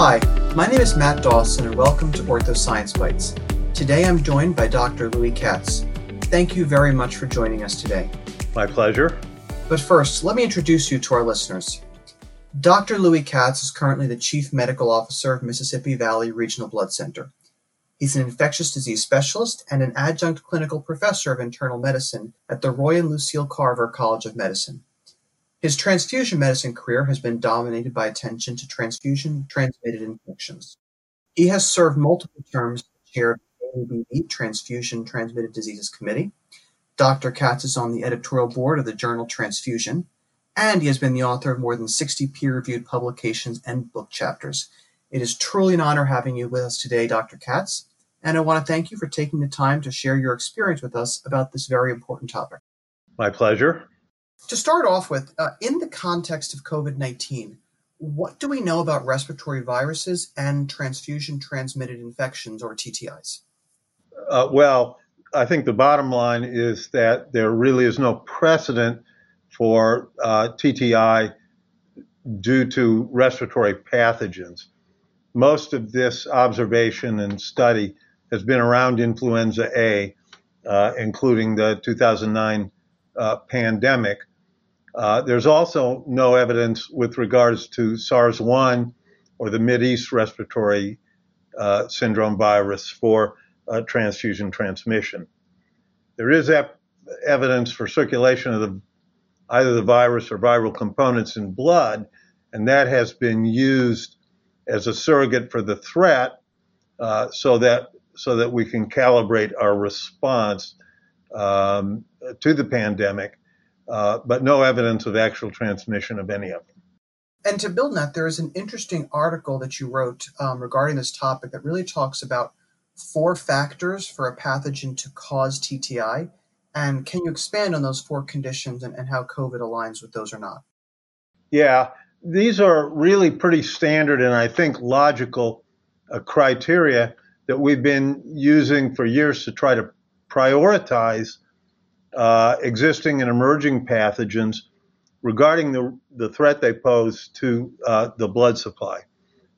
Hi, my name is Matt Dawson, and welcome to Ortho Science Bites. Today I'm joined by Dr. Louis Katz. Thank you very much for joining us today. My pleasure. But first, let me introduce you to our listeners. Dr. Louis Katz is currently the Chief Medical Officer of Mississippi Valley Regional Blood Center. He's an infectious disease specialist and an adjunct clinical professor of internal medicine at the Roy and Lucille Carver College of Medicine. His transfusion medicine career has been dominated by attention to transfusion transmitted infections. He has served multiple terms as chair of the AABB Transfusion Transmitted Diseases Committee. Dr. Katz is on the editorial board of the journal Transfusion, and he has been the author of more than 60 peer reviewed publications and book chapters. It is truly an honor having you with us today, Dr. Katz, and I want to thank you for taking the time to share your experience with us about this very important topic. My pleasure. To start off with, uh, in the context of COVID 19, what do we know about respiratory viruses and transfusion transmitted infections or TTIs? Uh, well, I think the bottom line is that there really is no precedent for uh, TTI due to respiratory pathogens. Most of this observation and study has been around influenza A, uh, including the 2009 uh, pandemic. Uh, there's also no evidence with regards to SARS 1 or the East respiratory uh, syndrome virus for uh, transfusion transmission. There is ep- evidence for circulation of the, either the virus or viral components in blood, and that has been used as a surrogate for the threat uh, so that so that we can calibrate our response um, to the pandemic uh, but no evidence of actual transmission of any of them. And to build on that, there is an interesting article that you wrote um, regarding this topic that really talks about four factors for a pathogen to cause TTI. And can you expand on those four conditions and, and how COVID aligns with those or not? Yeah, these are really pretty standard and I think logical uh, criteria that we've been using for years to try to prioritize uh, existing and emerging pathogens regarding the, the threat they pose to uh, the blood supply.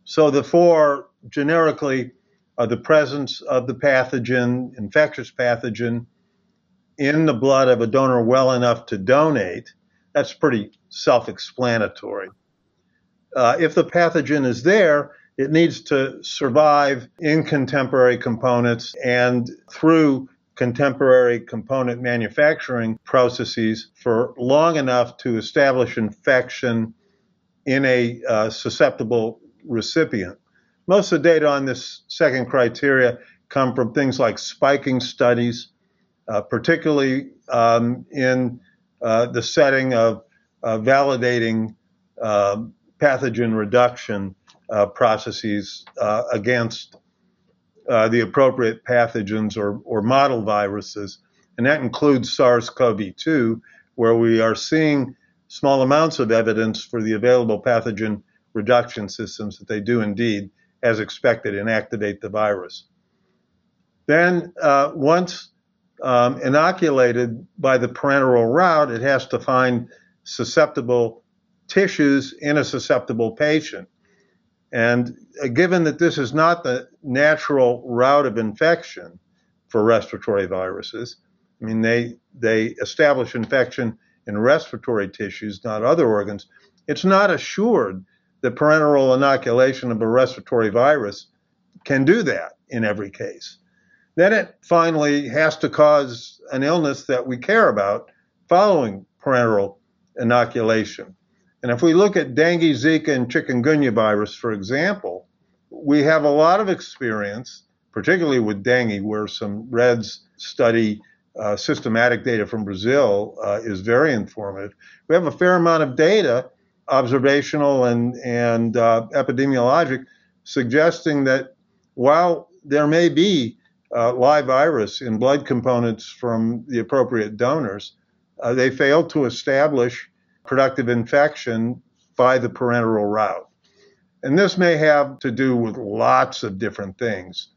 So the four generically are the presence of the pathogen, infectious pathogen, in the blood of a donor well enough to donate. That's pretty self explanatory. Uh, if the pathogen is there, it needs to survive in contemporary components and through contemporary component manufacturing processes for long enough to establish infection in a uh, susceptible recipient. Most of the data on this second criteria come from things like spiking studies, uh, particularly um, in uh, the setting of uh, validating um, pathogen reduction uh, processes uh, against uh, the appropriate pathogens or, or model viruses. And that includes SARS CoV 2, where we are seeing small amounts of evidence for the available pathogen reduction systems that they do indeed, as expected, inactivate the virus. Then, uh, once um, inoculated by the parenteral route, it has to find susceptible tissues in a susceptible patient. And given that this is not the natural route of infection for respiratory viruses, I mean, they, they establish infection in respiratory tissues, not other organs. It's not assured that parenteral inoculation of a respiratory virus can do that in every case. Then it finally has to cause an illness that we care about following parenteral inoculation. And if we look at dengue, Zika, and chikungunya virus, for example, we have a lot of experience, particularly with dengue, where some REDS study uh, systematic data from Brazil uh, is very informative. We have a fair amount of data, observational and, and uh, epidemiologic, suggesting that while there may be uh, live virus in blood components from the appropriate donors, uh, they failed to establish productive infection by the parenteral route. And this may have to do with lots of different things,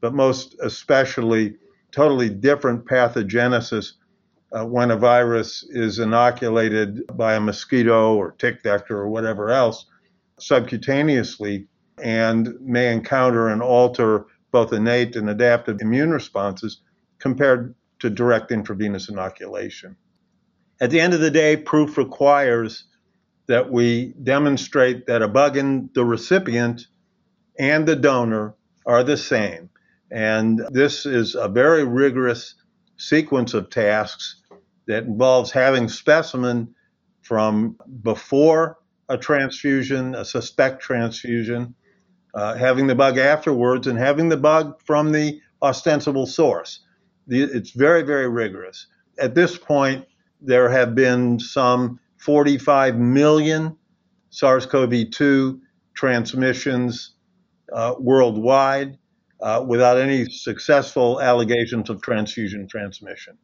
but most especially totally different pathogenesis uh, when a virus is inoculated by a mosquito or tick vector or whatever else subcutaneously and may encounter and alter both innate and adaptive immune responses compared to direct intravenous inoculation. At the end of the day, proof requires that we demonstrate that a bug in the recipient and the donor are the same. And this is a very rigorous sequence of tasks that involves having specimen from before a transfusion, a suspect transfusion, uh, having the bug afterwards, and having the bug from the ostensible source. The, it's very, very rigorous. At this point, there have been some 45 million SARS CoV 2 transmissions uh, worldwide uh, without any successful allegations of transfusion transmission.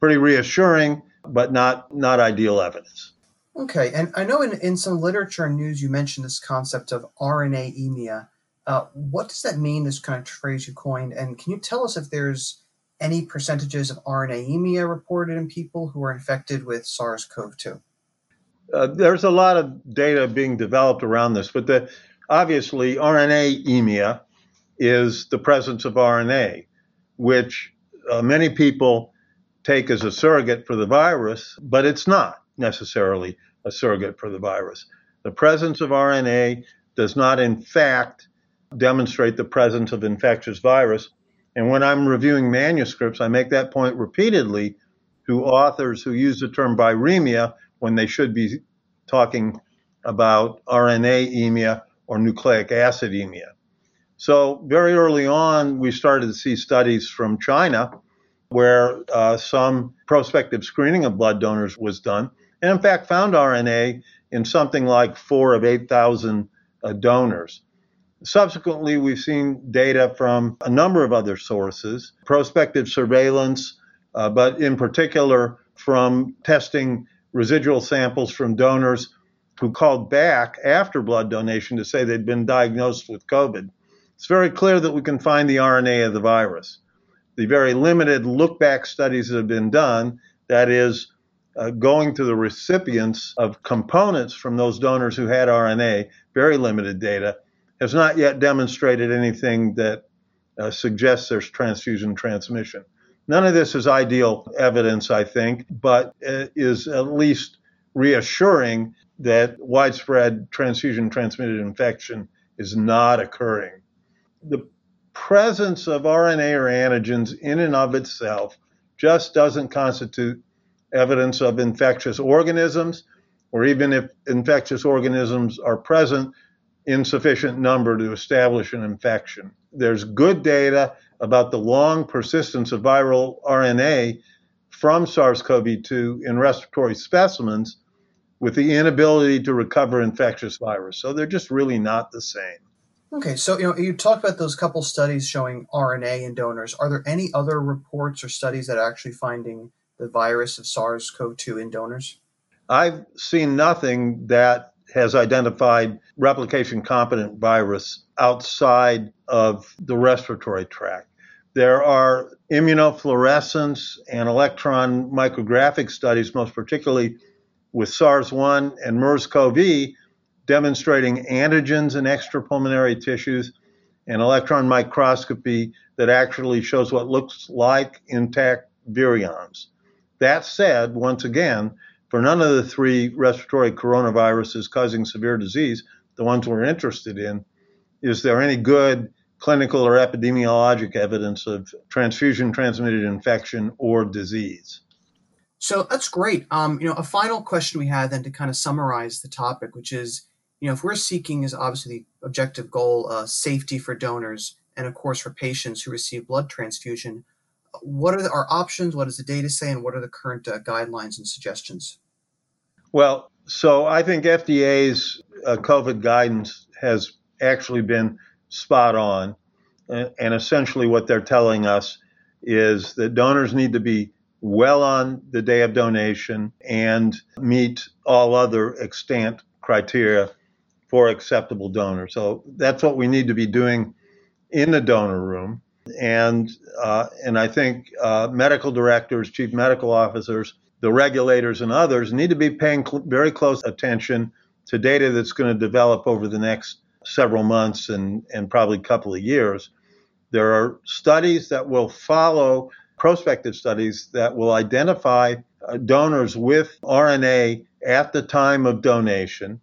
Pretty reassuring, but not, not ideal evidence. Okay, and I know in, in some literature and news you mentioned this concept of RNA-emia. Uh, what does that mean, this kind of phrase you coined? And can you tell us if there's any percentages of RNA-emia reported in people who are infected with SARS-CoV-2? Uh, there's a lot of data being developed around this, but the, obviously RNA-emia is the presence of RNA, which uh, many people take as a surrogate for the virus, but it's not necessarily a surrogate for the virus. The presence of RNA does not, in fact, demonstrate the presence of infectious virus. And when I'm reviewing manuscripts, I make that point repeatedly to authors who use the term viremia when they should be talking about RNA-emia or nucleic acidemia. So, very early on, we started to see studies from China where uh, some prospective screening of blood donors was done, and in fact found RNA in something like four of 8,000 uh, donors. Subsequently, we've seen data from a number of other sources, prospective surveillance, uh, but in particular from testing residual samples from donors who called back after blood donation to say they'd been diagnosed with COVID. It's very clear that we can find the RNA of the virus. The very limited look back studies that have been done, that is, uh, going to the recipients of components from those donors who had RNA, very limited data, has not yet demonstrated anything that uh, suggests there's transfusion transmission. None of this is ideal evidence, I think, but uh, is at least reassuring that widespread transfusion transmitted infection is not occurring. The presence of RNA or antigens in and of itself just doesn't constitute evidence of infectious organisms, or even if infectious organisms are present in sufficient number to establish an infection. There's good data about the long persistence of viral RNA from SARS CoV 2 in respiratory specimens with the inability to recover infectious virus. So they're just really not the same. Okay, so you know you talked about those couple studies showing RNA in donors. Are there any other reports or studies that are actually finding the virus of SARS-CoV-2 in donors? I've seen nothing that has identified replication competent virus outside of the respiratory tract. There are immunofluorescence and electron micrographic studies, most particularly with SARS 1 and MERS CoV, demonstrating antigens in extrapulmonary tissues and electron microscopy that actually shows what looks like intact virions. That said, once again, for none of the three respiratory coronaviruses causing severe disease, the ones we're interested in, is there any good clinical or epidemiologic evidence of transfusion transmitted infection or disease. So that's great. Um, you know, a final question we had then to kind of summarize the topic, which is, you know, if we're seeking is obviously the objective goal, uh, safety for donors, and of course for patients who receive blood transfusion, what are the, our options? What does the data say, and what are the current uh, guidelines and suggestions? Well, so I think FDA's uh, COVID guidance has actually been spot on. And essentially, what they're telling us is that donors need to be well on the day of donation and meet all other extant criteria for acceptable donors. So that's what we need to be doing in the donor room. And uh, and I think uh, medical directors, chief medical officers, the regulators, and others need to be paying cl- very close attention to data that's going to develop over the next several months and, and probably a couple of years. There are studies that will follow, prospective studies that will identify uh, donors with RNA at the time of donation,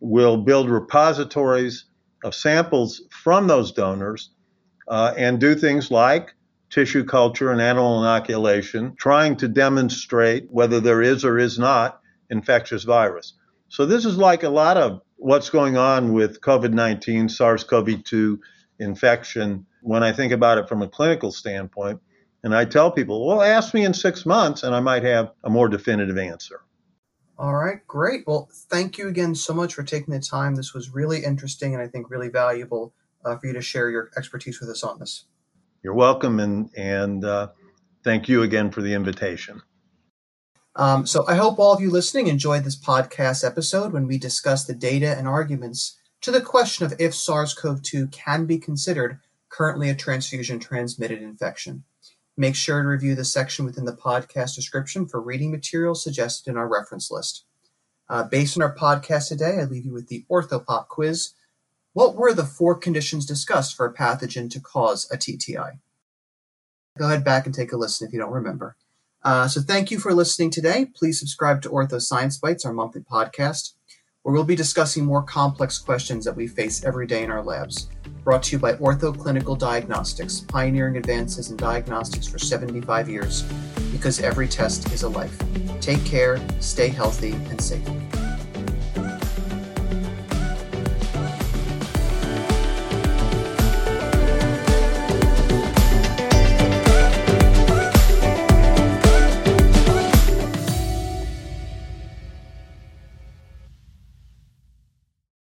will build repositories of samples from those donors, uh, and do things like tissue culture and animal inoculation, trying to demonstrate whether there is or is not infectious virus. So, this is like a lot of what's going on with COVID 19, SARS CoV 2 infection when I think about it from a clinical standpoint. And I tell people, well, ask me in six months, and I might have a more definitive answer. All right, great. Well, thank you again so much for taking the time. This was really interesting and I think really valuable uh, for you to share your expertise with us on this. You're welcome, and and uh, thank you again for the invitation. Um, so I hope all of you listening enjoyed this podcast episode when we discuss the data and arguments to the question of if SARS-CoV-2 can be considered currently a transfusion transmitted infection. Make sure to review the section within the podcast description for reading materials suggested in our reference list. Uh, based on our podcast today, I leave you with the OrthoPop quiz what were the four conditions discussed for a pathogen to cause a TTI? Go ahead back and take a listen if you don't remember. Uh, so thank you for listening today. Please subscribe to Ortho Science Bites, our monthly podcast, where we'll be discussing more complex questions that we face every day in our labs. Brought to you by Ortho Clinical Diagnostics, pioneering advances in diagnostics for 75 years, because every test is a life. Take care, stay healthy, and safe.